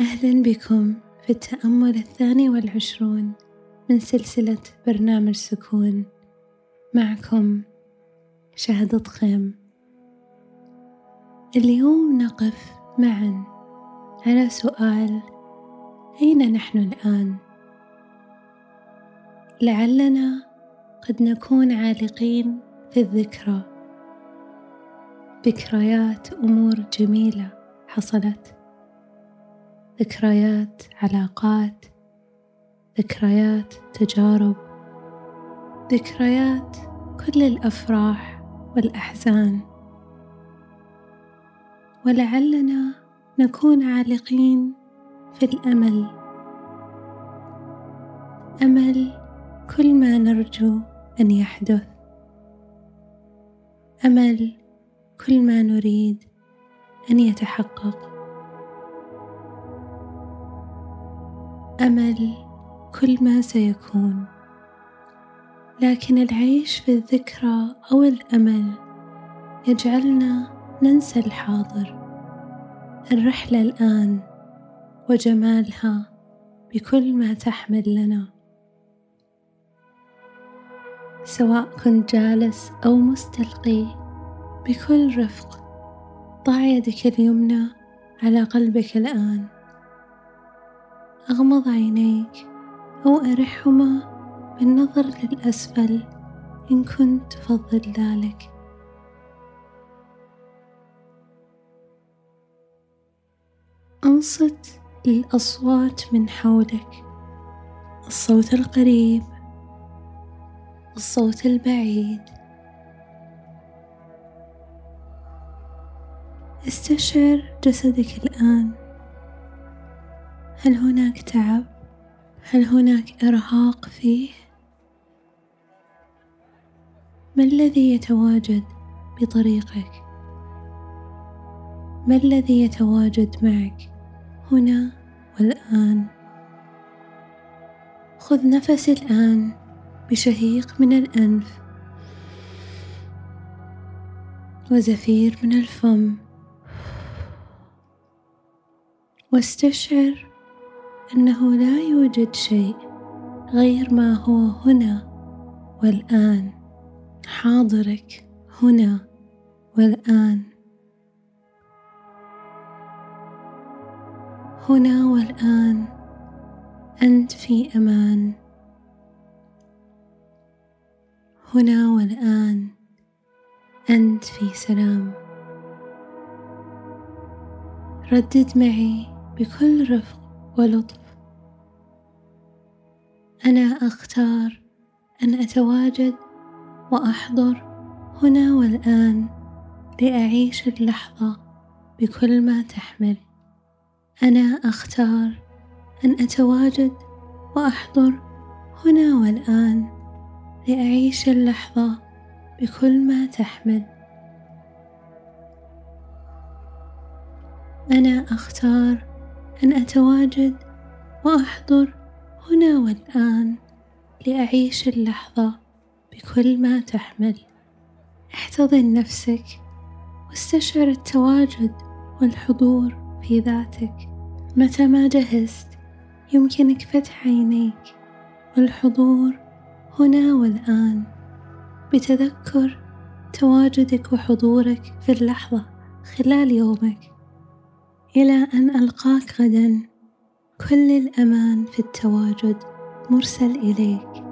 أهلا بكم في التأمل الثاني والعشرون من سلسلة برنامج سكون. معكم شهد طخيم اليوم نقف معا على سؤال أين نحن الآن؟ لعلنا قد نكون عالقين في الذكرى. ذكريات أمور جميلة حصلت. ذكريات علاقات ذكريات تجارب ذكريات كل الأفراح والأحزان. ولعلنا نكون عالقين في الأمل. أمل كل ما نرجو أن يحدث. أمل كل ما نريد أن يتحقق. امل كل ما سيكون لكن العيش في الذكرى أو الأمل يجعلنا ننسى الحاضر الرحلة الآن وجمالها بكل ما تحمل لنا. سواء كنت جالس أو مستلقي بكل رفق ضع يدك اليمنى على قلبك الآن. أغمض عينيك أو أرحهما بالنظر للأسفل إن كنت تفضل ذلك. أنصت للأصوات من حولك الصوت القريب الصوت البعيد. استشعر جسدك الآن. هل هناك تعب؟ هل هناك إرهاق فيه؟ ما الذي يتواجد بطريقك؟ ما الذي يتواجد معك هنا والآن؟ خذ نفس الآن بشهيق من الأنف وزفير من الفم. واستشعر أنه لا يوجد شيء غير ما هو هنا والآن. حاضرك هنا والآن. هنا والآن. أنت في أمان. هنا والآن. أنت في سلام. ردد معي بكل رفق ولطف. أنا أختار أن أتواجد وأحضر هنا والآن لأعيش اللحظة بكل ما تحمل. أنا أختار أن أتواجد وأحضر هنا والآن لأعيش اللحظة بكل ما تحمل. أنا أختار أن أتواجد وأحضر هنا والآن لأعيش اللحظة بكل ما تحمل. احتضن نفسك واستشعر التواجد والحضور في ذاتك. متى ما جهزت يمكنك فتح عينيك والحضور هنا والآن. بتذكر تواجدك وحضورك في اللحظة خلال يومك. إلى أن ألقاك غدا كل الأمان في التواجد. مرسل إليك.